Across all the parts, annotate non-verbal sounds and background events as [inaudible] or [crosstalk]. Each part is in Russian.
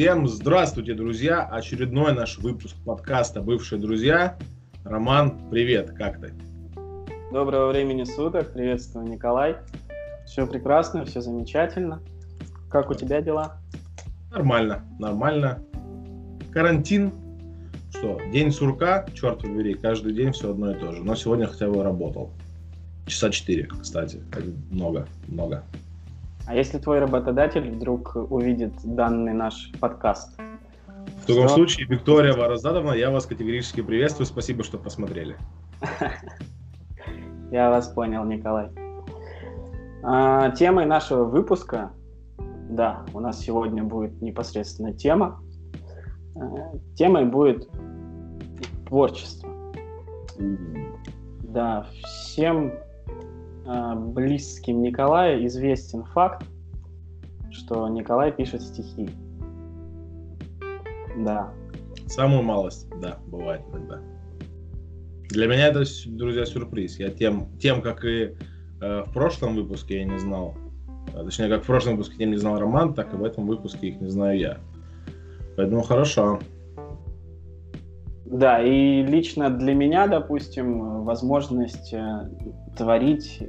Всем здравствуйте, друзья! Очередной наш выпуск подкаста «Бывшие друзья». Роман, привет, как ты? Доброго времени суток, приветствую, Николай. Все прекрасно, все замечательно. Как у тебя дела? Нормально, нормально. Карантин. Что, день сурка, черт побери, каждый день все одно и то же. Но сегодня хотя бы работал. Часа четыре, кстати. Много, много. А если твой работодатель вдруг увидит данный наш подкаст? В таком что? случае, Виктория Варазадовна, я вас категорически приветствую. Спасибо, что посмотрели. [laughs] Я вас понял, Николай. А, темой нашего выпуска, да, у нас сегодня будет непосредственно тема. А, темой будет творчество. Да, всем близким Николая известен факт, что Николай пишет стихи. Да. Самую малость, да, бывает иногда. Для меня это, друзья, сюрприз. Я тем, тем как и э, в прошлом выпуске я не знал, а, точнее, как в прошлом выпуске я не знал Роман, так и в этом выпуске их не знаю я. Поэтому хорошо. Да, и лично для меня, допустим, возможность э, творить,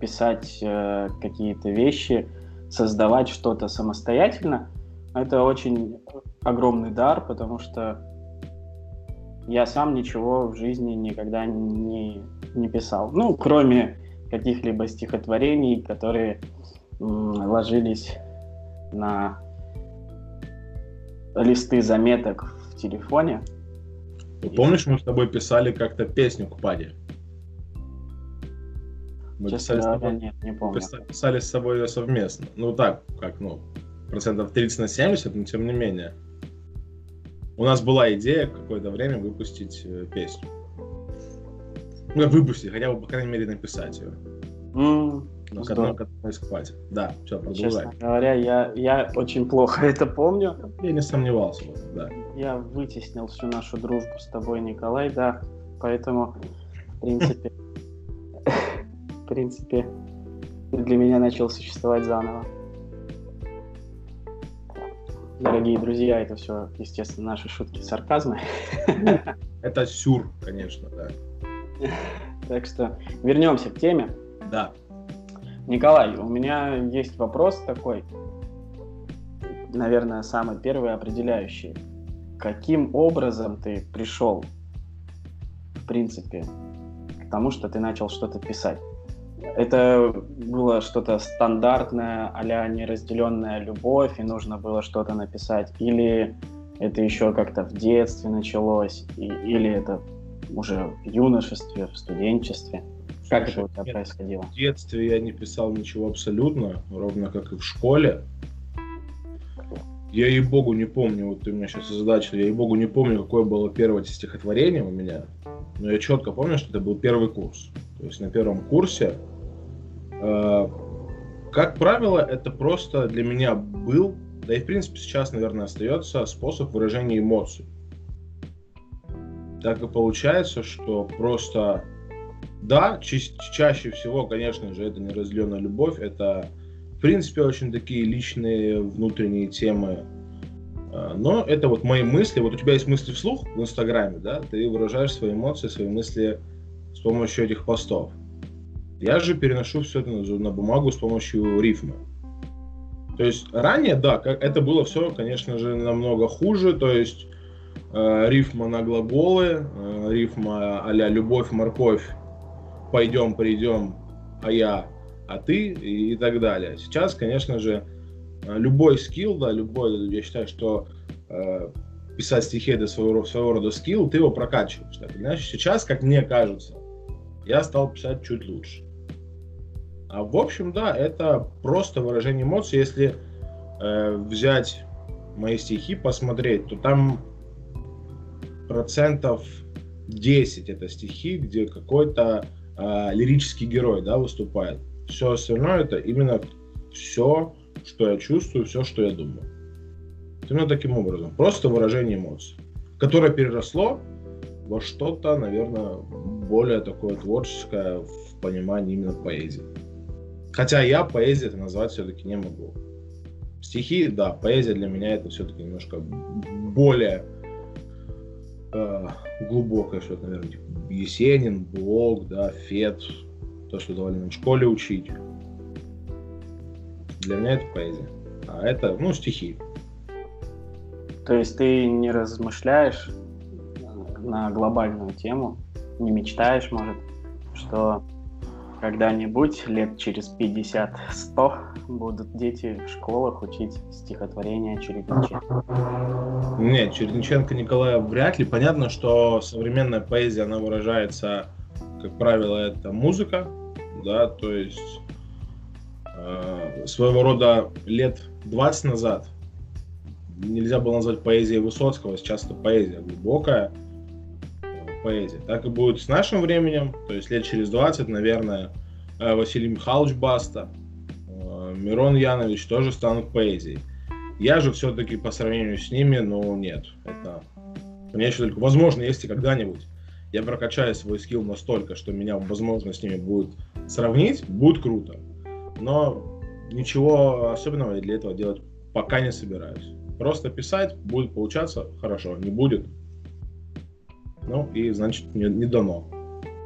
писать э, какие-то вещи, создавать что-то самостоятельно, это очень огромный дар, потому что я сам ничего в жизни никогда не, не писал. Ну, кроме каких-либо стихотворений, которые ложились на листы заметок в телефоне. Помнишь, мы с тобой писали как-то песню к Паде? Мы Честно писали, говоря, нет, не помню. Писали, писали с собой ее совместно. Ну так, как, ну, процентов 30 на 70, но тем не менее. У нас была идея какое-то время выпустить э, песню. Ну, выпустить, хотя бы, по крайней мере, написать ее. Mm, на одном хватит. Да, все, продолжай. Честно говоря, я, я очень плохо [laughs] это помню. Я не сомневался в этом, да. Я вытеснил всю нашу дружбу с тобой, Николай, да. Поэтому, в принципе, [laughs] в принципе, для меня начал существовать заново. Дорогие друзья, это все, естественно, наши шутки сарказмы. [laughs] Это сюр, конечно, да. Так что вернемся к теме. Да. Николай, у меня есть вопрос такой, наверное, самый первый определяющий. Каким образом ты пришел, в принципе, к тому, что ты начал что-то писать? Это было что-то стандартное, а-ля неразделенная любовь, и нужно было что-то написать? Или это еще как-то в детстве началось? И, или это уже в юношестве, в студенчестве? Как Слушай, это у тебя происходило? В детстве я не писал ничего абсолютно, ровно как и в школе. Я, ей-богу, не помню, вот ты меня сейчас озадачил, я, ей-богу, не помню, какое было первое стихотворение у меня, но я четко помню, что это был первый курс. То есть на первом курсе Э, как правило, это просто для меня был, да и в принципе сейчас, наверное, остается способ выражения эмоций. Так и получается, что просто, да, ча- чаще всего, конечно же, это неразделенная любовь, это, в принципе, очень такие личные внутренние темы, э, но это вот мои мысли. Вот у тебя есть мысли вслух в Инстаграме, да? Ты выражаешь свои эмоции, свои мысли с помощью этих постов. Я же переношу все это на бумагу с помощью рифма. То есть ранее, да, это было все, конечно же, намного хуже. То есть э, рифма на глаголы, э, рифма а любовь, морковь, пойдем, придем, а я, а ты и, и так далее. Сейчас, конечно же, э, любой скилл, да, любой, я считаю, что э, писать стихи это своего, своего рода скилл, ты его прокачиваешь. Так, иначе сейчас, как мне кажется, я стал писать чуть лучше. А в общем, да, это просто выражение эмоций. Если э, взять мои стихи, посмотреть, то там процентов 10 это стихи, где какой-то э, лирический герой да, выступает. Все остальное это именно все, что я чувствую, все, что я думаю. Именно таким образом. Просто выражение эмоций, которое переросло во что-то, наверное, более такое творческое в понимании именно поэзии. Хотя я поэзией это назвать все-таки не могу. Стихи, да, поэзия для меня это все-таки немножко более э, глубокое что-то, наверное, типа Есенин, Блок, да, Фет, то, что давали в школе учить. Для меня это поэзия. А это, ну, стихи. То есть ты не размышляешь на глобальную тему, не мечтаешь, может, что когда-нибудь, лет через 50-100, будут дети в школах учить стихотворение Чередниченко? Нет, Чередниченко Николая вряд ли. Понятно, что современная поэзия, она выражается, как правило, это музыка, да, то есть э, своего рода лет 20 назад нельзя было назвать поэзией Высоцкого, сейчас это поэзия глубокая, поэзии. Так и будет с нашим временем, то есть лет через 20, наверное, э, Василий Михайлович Баста, э, Мирон Янович тоже станут поэзией. Я же все-таки по сравнению с ними, ну нет, это мне еще только, возможно, если когда-нибудь я прокачаю свой скилл настолько, что меня, возможно, с ними будет сравнить, будет круто. Но ничего особенного я для этого делать пока не собираюсь. Просто писать, будет получаться хорошо, не будет, ну и, значит, не, не дано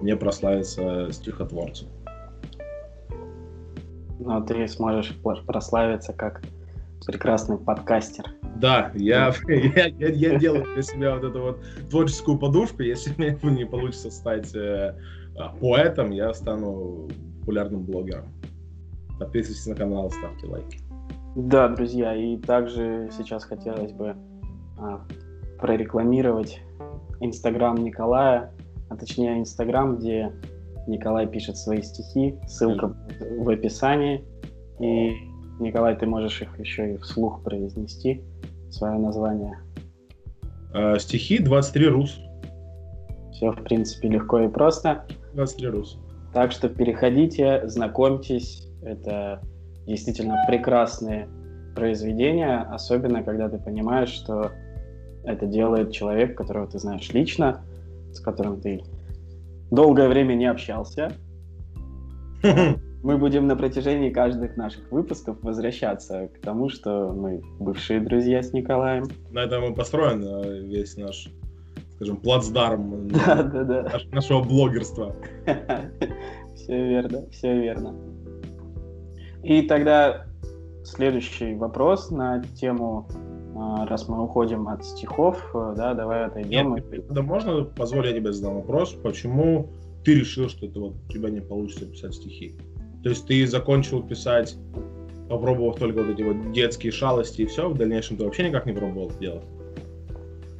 мне прославиться стихотворцем. Ну, ты сможешь прославиться как прекрасный подкастер. Да, я, [laughs] я, я, я делаю для себя вот эту вот творческую подушку. Если мне [laughs] не получится стать э, а, поэтом, я стану популярным блогером. Подписывайтесь на канал, ставьте лайки. Да, друзья, и также сейчас хотелось бы а, прорекламировать Инстаграм Николая, а точнее Инстаграм, где Николай пишет свои стихи, ссылка в описании. И, Николай, ты можешь их еще и вслух произнести, свое название. А, стихи 23 рус. Все, в принципе, легко и просто. 23 рус. Так что переходите, знакомьтесь. Это действительно прекрасные произведения, особенно когда ты понимаешь, что это делает человек, которого ты знаешь лично, с которым ты долгое время не общался. [laughs] Мы будем на протяжении каждых наших выпусков возвращаться к тому, что мы бывшие друзья с Николаем. На этом и построен э, весь наш, скажем, плацдарм [laughs] да, да, да. нашего блогерства. [laughs] Все верно, все верно. И тогда следующий вопрос на тему раз мы уходим от стихов, э, да, давай отойдем. Нет, да можно позволить я тебе задам вопрос, почему ты решил, что это вот у тебя не получится писать стихи? То есть ты закончил писать, попробовав только вот эти вот детские шалости и все, в дальнейшем ты вообще никак не пробовал делать?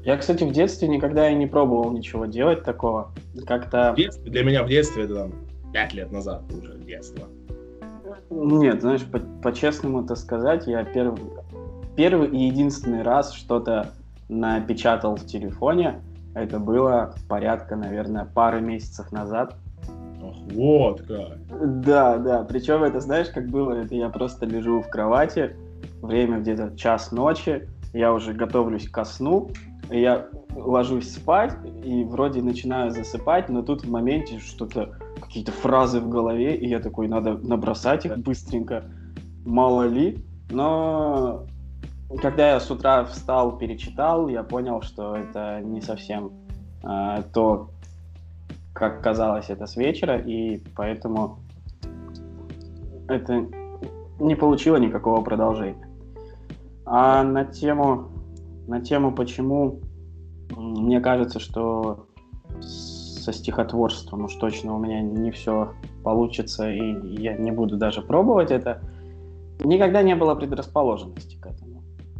Я, кстати, в детстве никогда и не пробовал ничего делать такого. Как-то... В детстве? Для меня в детстве это там пять лет назад уже детство. Нет, знаешь, по-честному это сказать, я первый, первый и единственный раз что-то напечатал в телефоне, это было порядка, наверное, пары месяцев назад. Ох, вот как. Да, да. Причем это, знаешь, как было? Это я просто лежу в кровати, время где-то час ночи, я уже готовлюсь ко сну, я ложусь спать и вроде начинаю засыпать, но тут в моменте что-то, какие-то фразы в голове, и я такой, надо набросать их быстренько, мало ли. Но когда я с утра встал, перечитал, я понял, что это не совсем э, то, как казалось это с вечера, и поэтому это не получило никакого продолжения. А на тему, на тему, почему мне кажется, что со стихотворством уж точно у меня не все получится, и я не буду даже пробовать это, никогда не было предрасположенности к этому.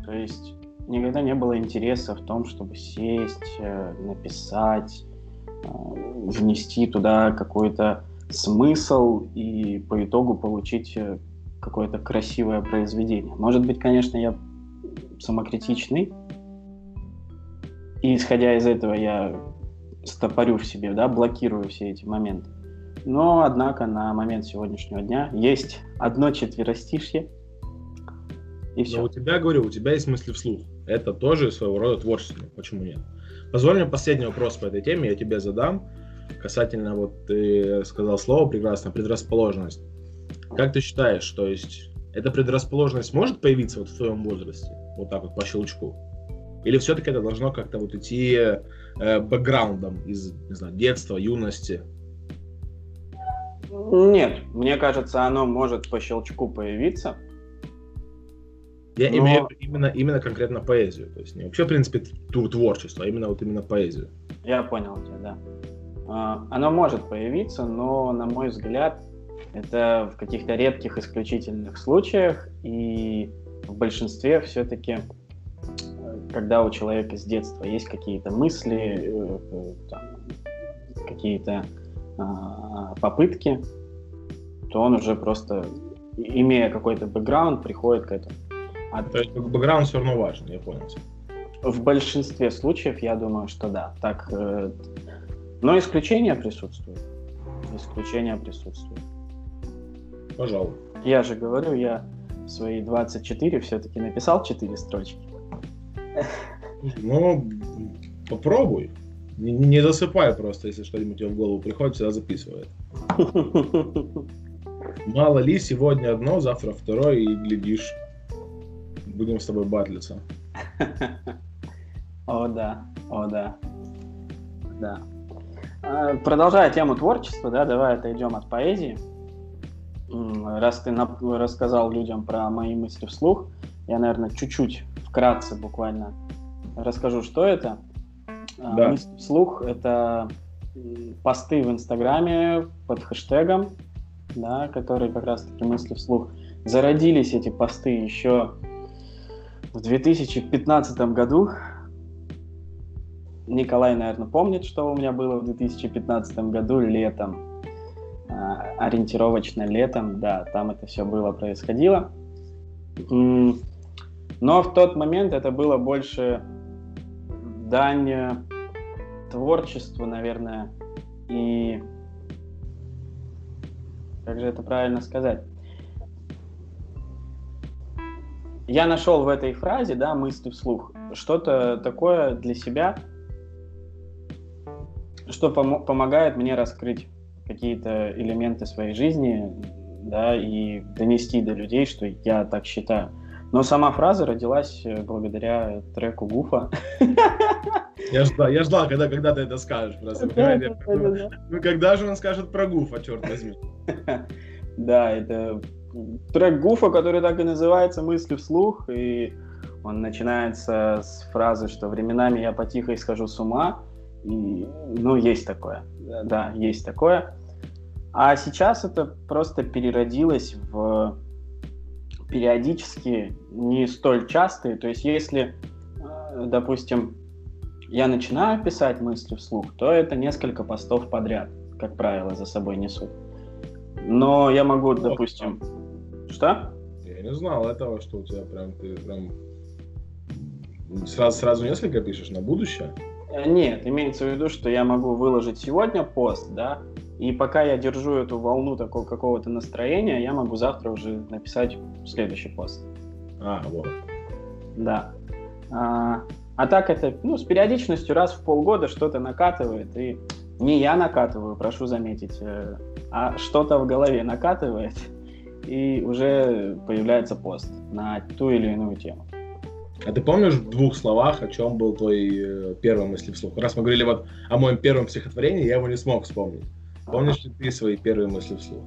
То есть никогда не было интереса в том, чтобы сесть, э, написать, э, внести туда какой-то смысл и по итогу получить э, какое-то красивое произведение. Может быть, конечно, я самокритичный, и исходя из этого я стопорю в себе, да, блокирую все эти моменты. Но, однако, на момент сегодняшнего дня есть одно четверостишье, и все. Но у тебя, говорю, у тебя есть мысли вслух. Это тоже своего рода творчество. Почему нет? Позволь мне последний вопрос по этой теме, я тебе задам. Касательно, вот ты сказал слово прекрасно, предрасположенность. Как ты считаешь, то есть эта предрасположенность может появиться вот в твоем возрасте, вот так вот по щелчку? Или все-таки это должно как-то вот идти э, бэкграундом из, не знаю, детства, юности? Нет, мне кажется, оно может по щелчку появиться. Я но... имею именно, именно конкретно поэзию. То есть не вообще, в принципе, творчество, а именно вот именно поэзию. Я понял тебя, да. А, оно может появиться, но, на мой взгляд, это в каких-то редких исключительных случаях, и в большинстве все-таки, э, когда у человека с детства есть какие-то мысли, э, какие-то а, попытки, то он уже просто, имея какой-то бэкграунд, приходит к этому. А... То есть бэкграунд все равно важен, я понял. В большинстве случаев, я думаю, что да. Так, но исключения присутствуют. Исключения присутствуют. Пожалуй. Я же говорю, я свои 24 все-таки написал 4 строчки. Ну, попробуй. Не, не засыпай просто, если что-нибудь тебе в голову приходит, всегда записывай. [laughs] Мало ли, сегодня одно, завтра второе, и глядишь, будем с тобой батлиться. [laughs] О, да, о, да. Да. А, продолжая тему творчества, да, давай отойдем от поэзии. Раз ты рассказал людям про мои мысли вслух, я, наверное, чуть-чуть, вкратце буквально расскажу, что это. А, да. Мысли вслух — это посты в Инстаграме под хэштегом, да, которые как раз-таки мысли вслух. Зародились эти посты еще в 2015 году, Николай, наверное, помнит, что у меня было в 2015 году летом. А, ориентировочно летом, да, там это все было, происходило. Но в тот момент это было больше дань творчеству, наверное, и как же это правильно сказать? Я нашел в этой фразе, да, мысли вслух, что-то такое для себя, что пом- помогает мне раскрыть какие-то элементы своей жизни, да, и донести до людей, что я так считаю. Но сама фраза родилась э, благодаря треку Гуфа. Я ждал, я ждал, когда, когда ты это скажешь. Просто, ну, когда же он скажет про Гуфа, черт возьми? [laughs] Да, это трек Гуфа, который так и называется «Мысли вслух», и он начинается с фразы, что временами я потихо исхожу с ума, и, ну, есть такое. Да, есть такое. А сейчас это просто переродилось в периодически не столь частые. То есть если, э, допустим, я начинаю писать мысли вслух, то это несколько постов подряд, как правило, за собой несут. Но я могу, допустим... Что? Я не знал этого, что у тебя прям ты прям сразу, сразу несколько пишешь на будущее. Э, нет, имеется в виду, что я могу выложить сегодня пост, да, и пока я держу эту волну такого какого-то настроения, я могу завтра уже написать следующий пост. А, вот. Да. А, а так это, ну, с периодичностью раз в полгода что-то накатывает, и не я накатываю, прошу заметить, э, а что-то в голове накатывает, и уже появляется пост на ту или иную тему. А ты помнишь в двух словах, о чем был твой э, первый мысли вслух? Раз мы говорили вот о моем первом стихотворении, я его не смог вспомнить. Помнишь ли ты свои первые мысли вслух?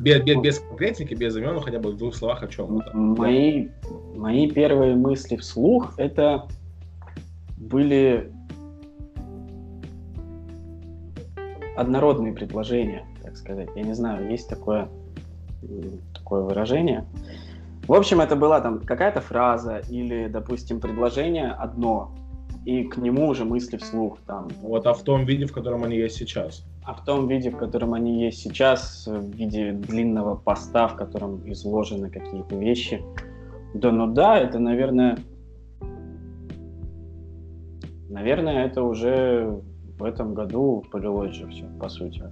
Без, без, без конкретики, без имен, но хотя бы в двух словах о чем? Мои, мои первые мысли вслух это были однородные предложения, так сказать. Я не знаю, есть такое, такое выражение. В общем, это была там какая-то фраза или, допустим, предложение одно, и к нему уже мысли вслух там. Вот, а в том виде, в котором они есть сейчас? А в том виде, в котором они есть сейчас, в виде длинного поста, в котором изложены какие-то вещи. Да, ну да, это, наверное, наверное, это уже в этом году полилось же все, по сути.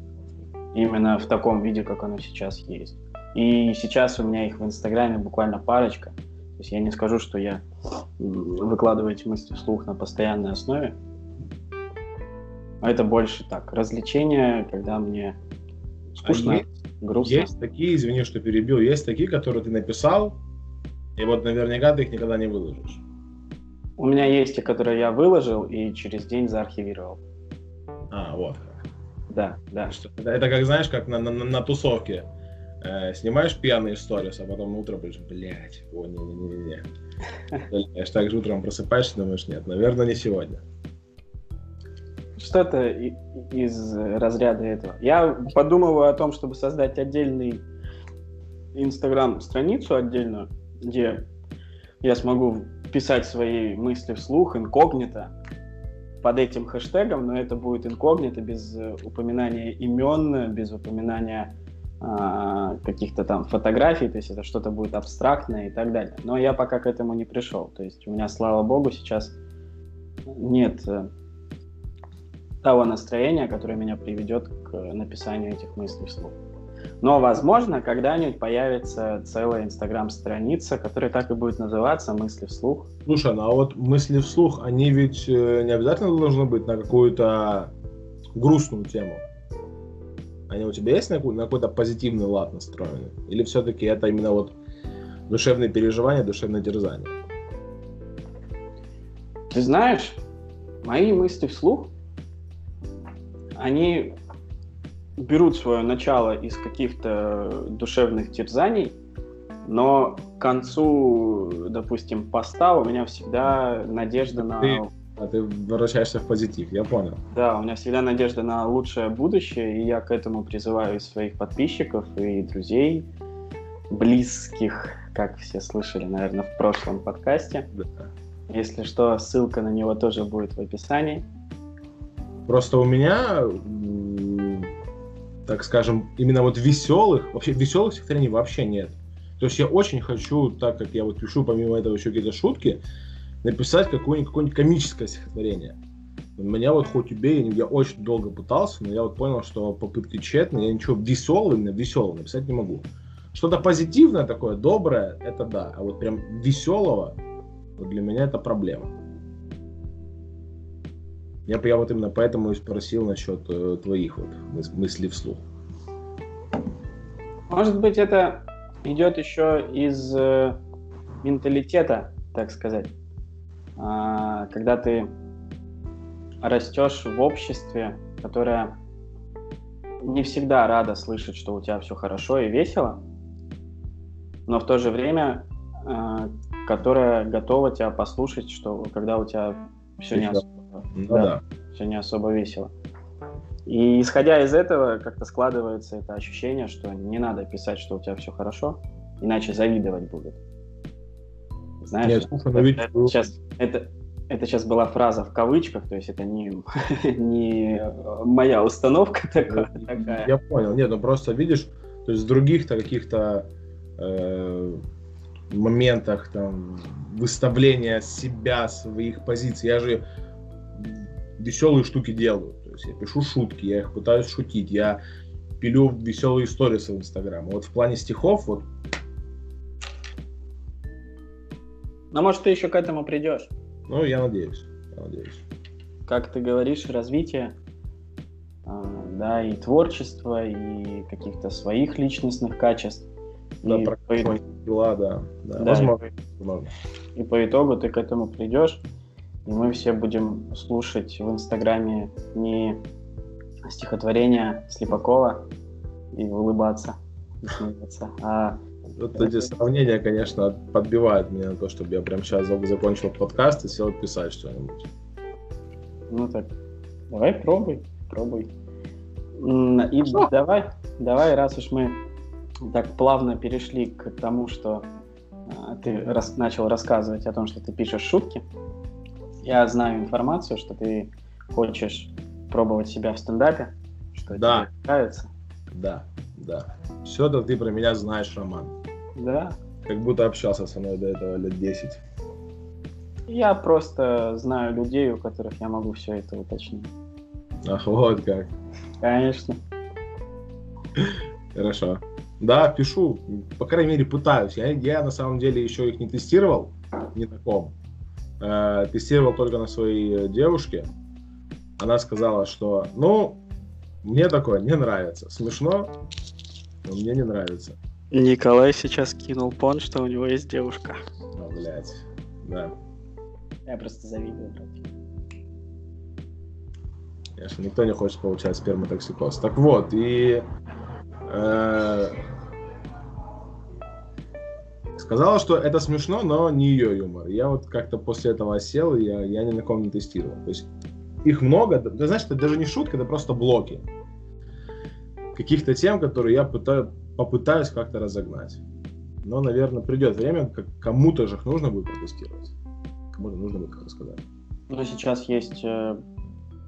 Именно в таком виде, как оно сейчас есть. И сейчас у меня их в Инстаграме буквально парочка. То есть я не скажу, что я выкладываю эти мысли вслух на постоянной основе. Это больше так, развлечение, когда мне скучно. А есть, грустно. Есть такие, извини, что перебил, есть такие, которые ты написал, и вот наверняка ты их никогда не выложишь. У меня есть те, которые я выложил и через день заархивировал. А, вот. Да, да. Что, это, это как, знаешь, как на, на, на тусовке. Э, снимаешь пьяные сторис, а потом утром говоришь, блядь, о, не-не-не-не. Знаешь, так же утром просыпаешься, думаешь, нет, наверное, не сегодня. Что-то из разряда этого. Я подумываю о том, чтобы создать отдельный инстаграм-страницу отдельную, где я смогу писать свои мысли вслух, инкогнито, под этим хэштегом, но это будет инкогнито, без э, упоминания имен, без упоминания каких-то там фотографий, то есть это что-то будет абстрактное и так далее. Но я пока к этому не пришел. То есть у меня, слава богу, сейчас нет э, того настроения, которое меня приведет к написанию этих мыслей вслух. Но, возможно, когда-нибудь появится целая инстаграм-страница, которая так и будет называться «Мысли вслух». Слушай, ну а вот мысли вслух, они ведь э, не обязательно должны быть на какую-то грустную тему. Они у тебя есть на, какой- на какой-то позитивный лад настроены? Или все-таки это именно вот душевные переживания, душевное терзание? Ты знаешь, мои мысли вслух, они берут свое начало из каких-то душевных терзаний, но к концу, допустим, поста у меня всегда надежда на... Ты- А ты возвращаешься в позитив, я понял. Да, у меня всегда надежда на лучшее будущее, и я к этому призываю и своих подписчиков, и друзей, близких, как все слышали, наверное, в прошлом подкасте. Да. Если что, ссылка на него тоже будет в описании. Просто у меня, так скажем, именно вот веселых, вообще веселых стихотворений вообще нет. То есть я очень хочу, так как я вот пишу помимо этого еще какие-то шутки, написать какое-нибудь, какое-нибудь комическое стихотворение. Меня вот хоть убей, я очень долго пытался, но я вот понял, что попытки тщетны, я ничего веселого, именно веселого написать не могу. Что-то позитивное такое, доброе, это да, а вот прям веселого, вот для меня это проблема. Я, я вот именно поэтому и спросил насчет э, твоих вот мыс- мыслей вслух. Может быть, это идет еще из э, менталитета, так сказать. А, когда ты растешь в обществе, которое не всегда рада слышать, что у тебя все хорошо и весело, но в то же время, а, которое готово тебя послушать, что когда у тебя все не особо Ну Да. да. все не особо весело. И исходя из этого, как-то складывается это ощущение, что не надо писать, что у тебя все хорошо, иначе завидовать будут. Знаешь, Нет, ну ведь- это, сейчас, это, это сейчас была фраза в кавычках, то есть это не, [laughs] не моя установка такая. такая. Я понял. Нет, ну просто видишь, то есть в других-то каких-то э, моментах там выставления себя, своих позиций, я же веселые штуки делаю. То есть я пишу шутки, я их пытаюсь шутить, я пилю веселые истории в Инстаграм. Вот в плане стихов, вот Но может ты еще к этому придешь. Ну, я надеюсь. Я надеюсь. Как ты говоришь, развитие, а, да, и творчества, и каких-то своих личностных качеств. Да, и, про по, свои дела, да. да. да, Возможно. и по- возможно. И по итогу ты к этому придешь, и мы все будем слушать в Инстаграме не стихотворения Слепакова и улыбаться, и смеяться, а Вот эти сравнения, конечно, подбивают меня на то, чтобы я прям сейчас закончил подкаст и сел писать что-нибудь. ну так, давай пробуй, пробуй. И Хорошо. давай, давай, раз уж мы так плавно перешли к тому, что а, ты рас- начал рассказывать о том, что ты пишешь шутки. Я знаю информацию, что ты хочешь пробовать себя в стендапе, что Да. тебе нравится. Да, да. Все это ты про меня знаешь, Роман. Да. Как будто общался со мной до этого лет 10. Я просто знаю людей, у которых я могу все это уточнить. Ах, вот как. Конечно. Хорошо. Да, пишу. По крайней мере, пытаюсь. Я, я на самом деле еще их не тестировал. Ни на ком. Э, тестировал только на своей э, девушке. Она сказала, что, ну, мне такое не нравится. Смешно. но мне не нравится. Николай сейчас кинул пон, что у него есть девушка. А, блядь, да. Я просто завидую, братик. Конечно, никто не хочет получать сперматоксикоз. Так вот, и э, сказала, что это смешно, но не ее юмор. Я вот как-то после этого осел, и я, я ни на ком не тестировал. То есть их много, ты знаешь, это даже не шутка, это просто блоки каких-то тем, которые я пытаю, попытаюсь как-то разогнать. Но, наверное, придет время, как кому-то же их нужно будет протестировать. Кому-то нужно будет как-то сказать. Но сейчас есть э,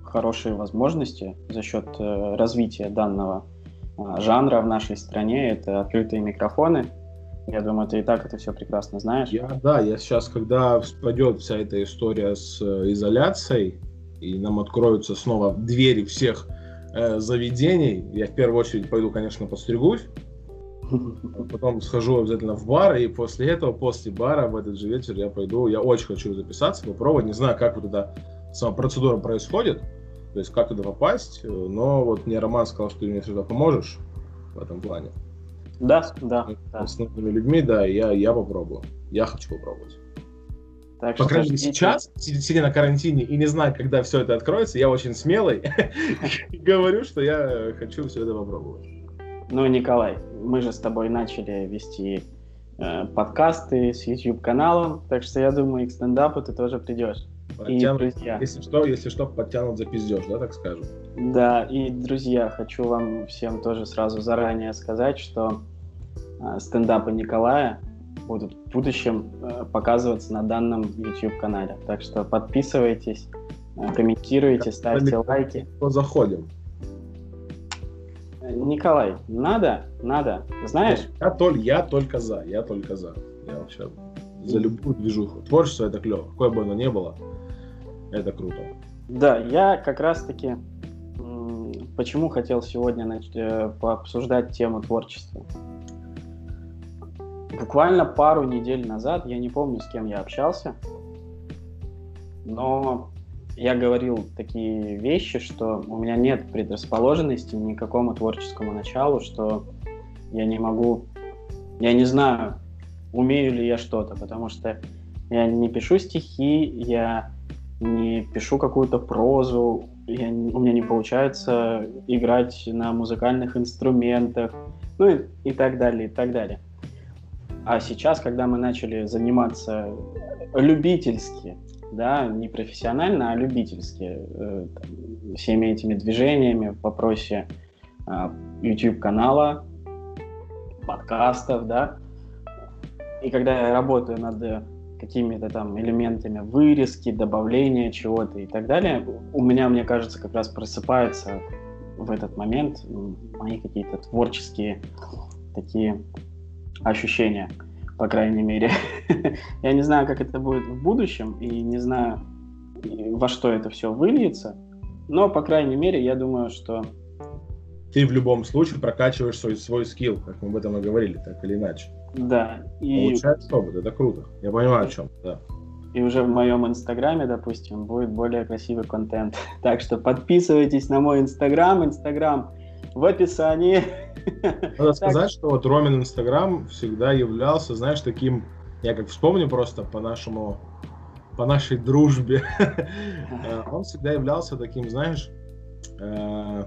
хорошие возможности за счет э, развития данного э, жанра в нашей стране. Это открытые микрофоны. Я думаю, ты и так это все прекрасно знаешь. Я, да, я сейчас, когда спадет вся эта история с э, изоляцией, и нам откроются снова двери всех э, заведений, я в первую очередь пойду, конечно, постригусь, потом схожу обязательно в бар, и после этого, после бара, в этот же вечер я пойду, я очень хочу записаться, попробовать, не знаю, как вот эта сама процедура происходит, то есть как туда попасть, э, но вот мне Роман сказал, что ты мне сюда поможешь в этом плане. Да, да. да. С новыми людьми, да, я, я попробую. Я хочу попробовать. Так По что крайней мере, сейчас, сидя сидя на карантине и не зная, когда все это откроется, я очень смелый [laughs] и говорю, что я хочу все это попробовать. Ну, Николай, мы же с тобой начали вести э, подкасты с YouTube-каналом, так что я думаю, и к стендапу ты тоже придешь. И, Подтянут- друзья, Если что, если что, подтянут за пиздеж, да, так скажем. да, и, друзья, хочу вам всем тоже сразу заранее сказать, что э, стендапы Николая будут в будущем э, показываться на данном YouTube-канале. Так что подписывайтесь, э, комментируйте, ставьте лайки. То заходим. Николай, надо, надо, знаешь, Я, толь- я только за, я только за. Я вообще за любую движуху. Творчество это клево. Какое бы оно ни было, это круто. Да, я как раз-таки почему хотел сегодня нач- э, пообсуждать тему творчества. Буквально пару недель назад, я не помню, с кем я общался, но я говорил такие вещи, что у меня нет предрасположенности ни к какому творческому началу, что я не могу, я не знаю, умею ли я что-то, потому что я не пишу стихи, я не пишу какую-то прозу, я у меня не получается играть на музыкальных инструментах, ну и, и так далее, и так далее. А сейчас, когда мы начали заниматься любительски, да, не профессионально, а любительски, э, там, всеми этими движениями в вопросе а, YouTube-канала, подкастов, да, и когда я работаю над э, какими-то там элементами вырезки, добавления чего-то и так далее, у меня, мне кажется, как раз просыпаются в этот момент мои какие-то творческие такие ощущения, по крайней мере. [laughs] Я не знаю, как это будет в будущем, и не знаю, во что это все выльется, но, по крайней мере, я думаю, что Ты в любом случае прокачиваешь свой, свой скилл, как мы об этом и говорили, так или иначе. да, и Получается опыт, это круто. Я понимаю, о чем. Да. и уже в моем инстаграме, допустим, будет более красивый контент. [laughs] Так что подписывайтесь на мой инстаграм, инстаграм в описании. Надо сказать, что вот Ромин Инстаграм всегда являлся, знаешь, таким, я как вспомню просто по нашему, по нашей дружбе, э, он всегда являлся таким, знаешь, э,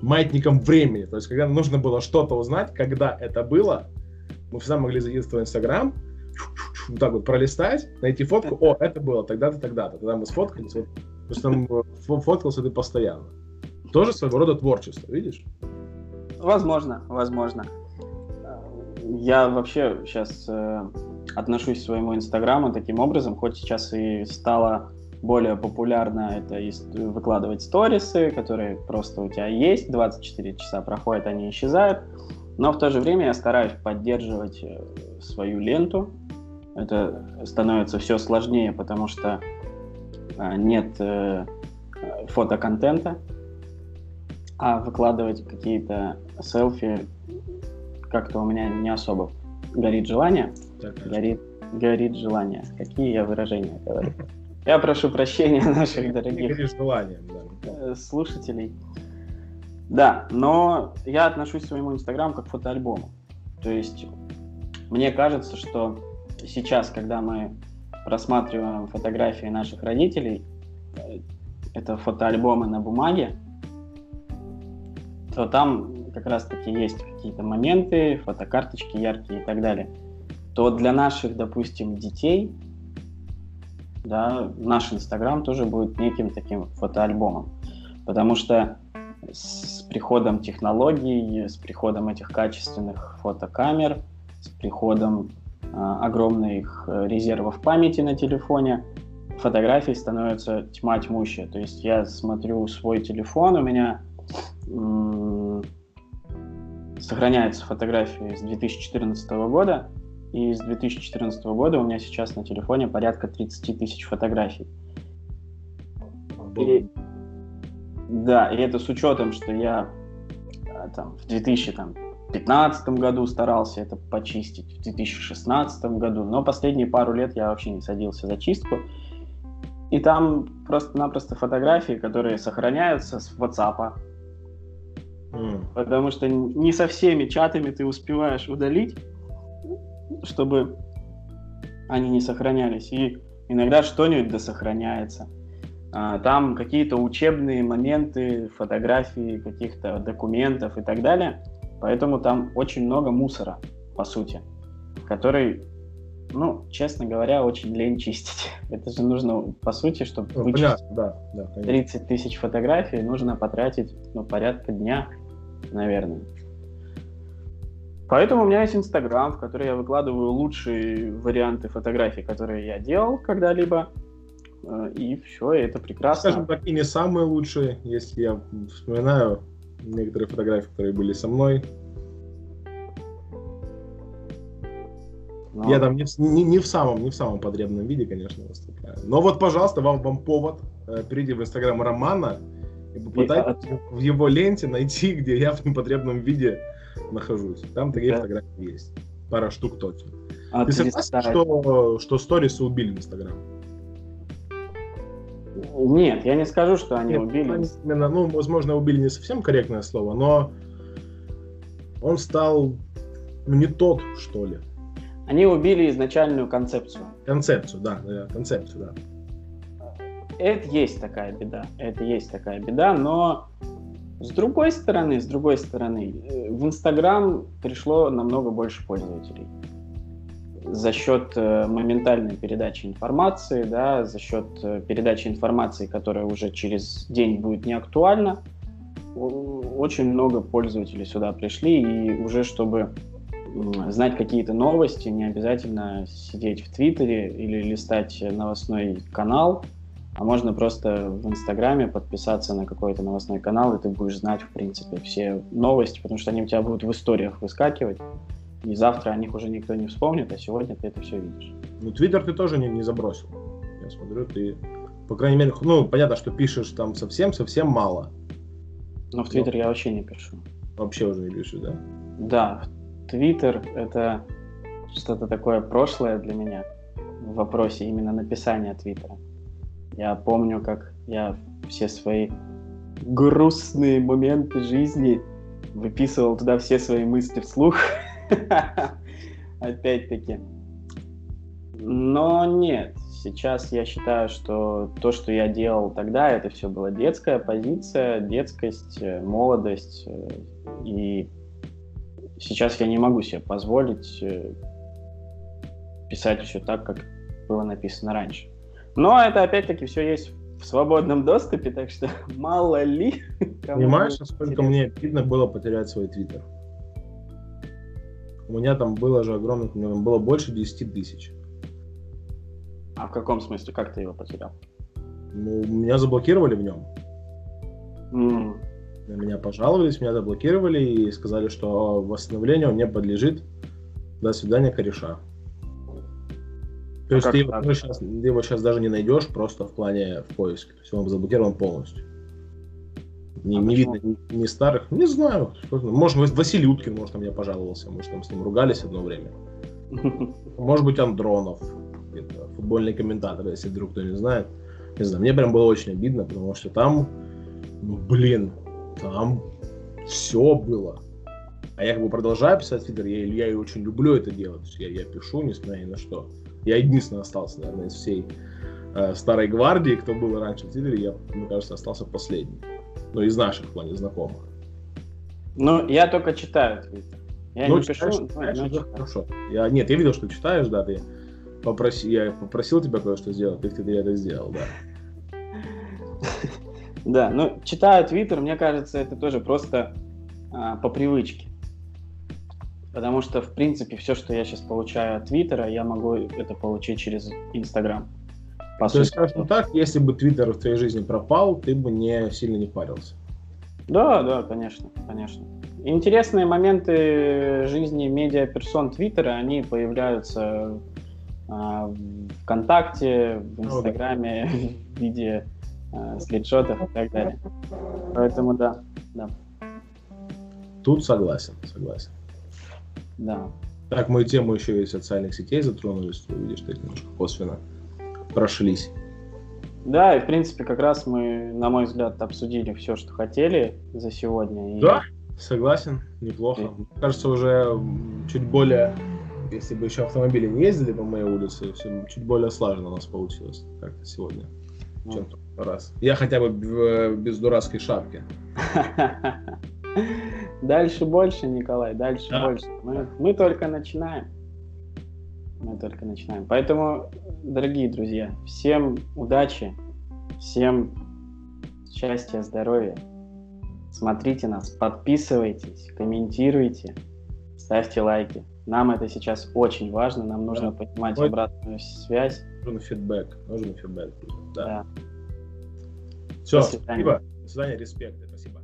маятником времени. То есть, когда нужно было что-то узнать, когда это было, мы всегда могли зайти в Инстаграм, вот так вот пролистать, найти фотку, о, это было тогда-то, тогда-то. Тогда мы сфоткались, вот, потому что там э, фо- фоткался ты постоянно. Тоже своего рода творчество, видишь? Возможно, возможно. Я вообще сейчас отношусь к своему инстаграму таким образом, хоть сейчас и стало более популярно это выкладывать сторисы, которые просто у тебя есть, 24 часа проходят, они исчезают, но в то же время я стараюсь поддерживать э, свою ленту. Это становится все сложнее, потому что э, нет э, э, фотоконтента, а выкладывать какие-то селфи как-то у меня не особо горит желание. Так, Горит, горит желание. Какие я выражения говорю? Я прошу прощения [laughs] наших дорогих горишь желанием, да. э, слушателей. Да, но я отношусь к своему Инстаграм как к фотоальбому. То есть мне кажется, что сейчас, когда мы просматриваем фотографии наших родителей, э, это фотоальбомы на бумаге, то там как раз-таки есть какие-то моменты, фотокарточки яркие и так далее. То для наших, допустим, детей, да, наш Инстаграм тоже будет неким таким фотоальбомом. Потому что с приходом технологий, с приходом этих качественных фотокамер, с приходом э, огромных резервов памяти на телефоне, фотографий становится тьма тьмущая. То есть я смотрю свой телефон, у меня сохраняются фотографии с 2014 года, и с 2014 года у меня сейчас на телефоне порядка 30 тысяч фотографий. И, да, и это с учетом, что я а, там, в 2015 году старался это почистить, в 2016 году, но последние пару лет я вообще не садился за чистку. И там просто-напросто фотографии, которые сохраняются с WhatsApp, потому что не со всеми чатами ты успеваешь удалить, чтобы они не сохранялись. И иногда что-нибудь досохраняется. А, там какие-то учебные моменты, фотографии каких-то документов и так далее. Поэтому там очень много мусора, по сути, который ну, честно говоря, очень лень чистить. [laughs] Это же нужно, по сути, чтобы ну, вычистить да, да, 30 тысяч фотографий, нужно потратить ну, порядка дня, наверное. Поэтому у меня есть Инстаграм, в который я выкладываю лучшие варианты фотографий, которые я делал когда-либо. Э, и все, это прекрасно. Скажем так, и не самые лучшие, если я вспоминаю некоторые фотографии, которые были со мной, Но... Я там не, не, не, в самом, не в самом потребном виде, конечно, выступаю. Но вот, пожалуйста, вам, вам повод. Э, перейди в инстаграм Романа и попытайтесь я... в его ленте найти, где я в непотребном виде нахожусь. Там такие да. фотографии есть. Пара штук точно. А ты согласен, что, что сторисы убили Инстаграм? Нет, я не скажу, что они Нет, убили. Они именно, ну, возможно, убили не совсем корректное слово, но он стал ну, не тот, что ли. Они убили изначальную концепцию. Концепцию, да, концепцию, да. Это есть такая беда, это есть такая беда, но с другой стороны, с другой стороны, э, в Инстаграм пришло намного больше пользователей за счет э, моментальной передачи информации, да, за счет э, передачи информации, которая уже через день будет не актуальна. Очень много пользователей сюда пришли, и уже чтобы знать какие-то новости, не обязательно сидеть в Твиттере или листать новостной канал, а можно просто в Инстаграме подписаться на какой-то новостной канал, и ты будешь знать, в принципе, все новости, потому что они у тебя будут в историях выскакивать, и завтра о них уже никто не вспомнит, а сегодня ты это все видишь. Ну, Твиттер ты тоже не, не забросил. Я смотрю, ты, по крайней мере, ну, понятно, что пишешь там совсем-совсем мало. Но в Твиттер я вообще не пишу. Вообще уже не пишу, да? Да, Твиттер — это что-то такое прошлое для меня в вопросе именно написания Твиттера. Я помню, как я все свои грустные моменты жизни выписывал туда все свои мысли вслух. [laughs] Опять-таки. Но нет, сейчас я считаю, что то, что я делал тогда, это все была детская позиция, детскость, молодость э, и сейчас я не могу себе позволить э, писать все так, как было написано раньше. Но это опять-таки все есть в свободном доступе, так что [laughs] мало ли. [laughs] Понимаешь, насколько мне обидно было потерять свой твиттер? У меня там было же огромное, у меня там было больше 10 тысяч. А в каком смысле? Как ты его потерял? Ну, меня заблокировали в нем. Mm. На меня пожаловались, меня заблокировали и сказали, что восстановлению не подлежит. До свидания, кореша. То а есть ты его, ну, сейчас, ты его сейчас даже не найдешь просто в плане в поиске. То есть он заблокирован полностью. Не, а не видно ни, ни старых. Не знаю. Может, Василий Уткин, может, на меня пожаловался. Может, там с ним ругались одно время. [laughs] Может быть, Андронов, футбольный комментатор, если вдруг кто не знает. Не знаю, мне прям было очень обидно, потому что там, ну, блин, там все было. А я как бы продолжаю писать Твиттер, я, я очень люблю это делать. Я, я пишу, несмотря ни на что. Я единственный остался, наверное, из всей э, старой гвардии, кто был раньше в Твиттере, я, мне кажется, остался последний. Ну, из наших в плане знакомых. Ну, я только читаю Твиттер. Я ну, не читаешь, пишу, читаешь, но это читаю. хорошо. Я, нет, я видел, что читаешь, да, ты попроси, я попросил тебя кое-что сделать, ты, ты это сделал, да. Да, ну, читаю Твиттер, мне кажется, это тоже просто а, по привычке. Потому что, в принципе, все, что я сейчас получаю от Твиттера, я могу это получить через Инстаграм. По То есть, сути. скажем так, если бы Твиттер в твоей жизни пропал, ты бы не сильно не парился. Да, да, конечно, конечно. Интересные моменты жизни медиаперсон Твиттера, они появляются а, в ВКонтакте, в Ну. Инстаграме, [laughs] в виде а, скриншотов и так далее. Поэтому да, да, Тут согласен, согласен. да. Так, мы тему еще и социальных сетей затронули, что видишь, так немножко косвенно прошлись. Да, и в принципе как раз мы, на мой взгляд, обсудили все, что хотели за сегодня. И Да, согласен, неплохо. Мне кажется, уже чуть более, если бы еще автомобили не ездили по моей улице, все чуть более слаженно у нас получилось как-то сегодня, чем в раз. Я хотя бы б- без дурацкой шапки. [laughs] Дальше больше, Николай, дальше Да. больше. Мы, мы только начинаем. Мы только начинаем. Поэтому, дорогие друзья, всем удачи, всем счастья, здоровья. Смотрите нас, подписывайтесь, комментируйте, ставьте лайки. Нам это сейчас очень важно, нам нужно понимать Ой. обратную связь. Нужен фидбэк. Нужен фидбэк. Да. Да. Все, спасибо. До свидания, респект. Спасибо.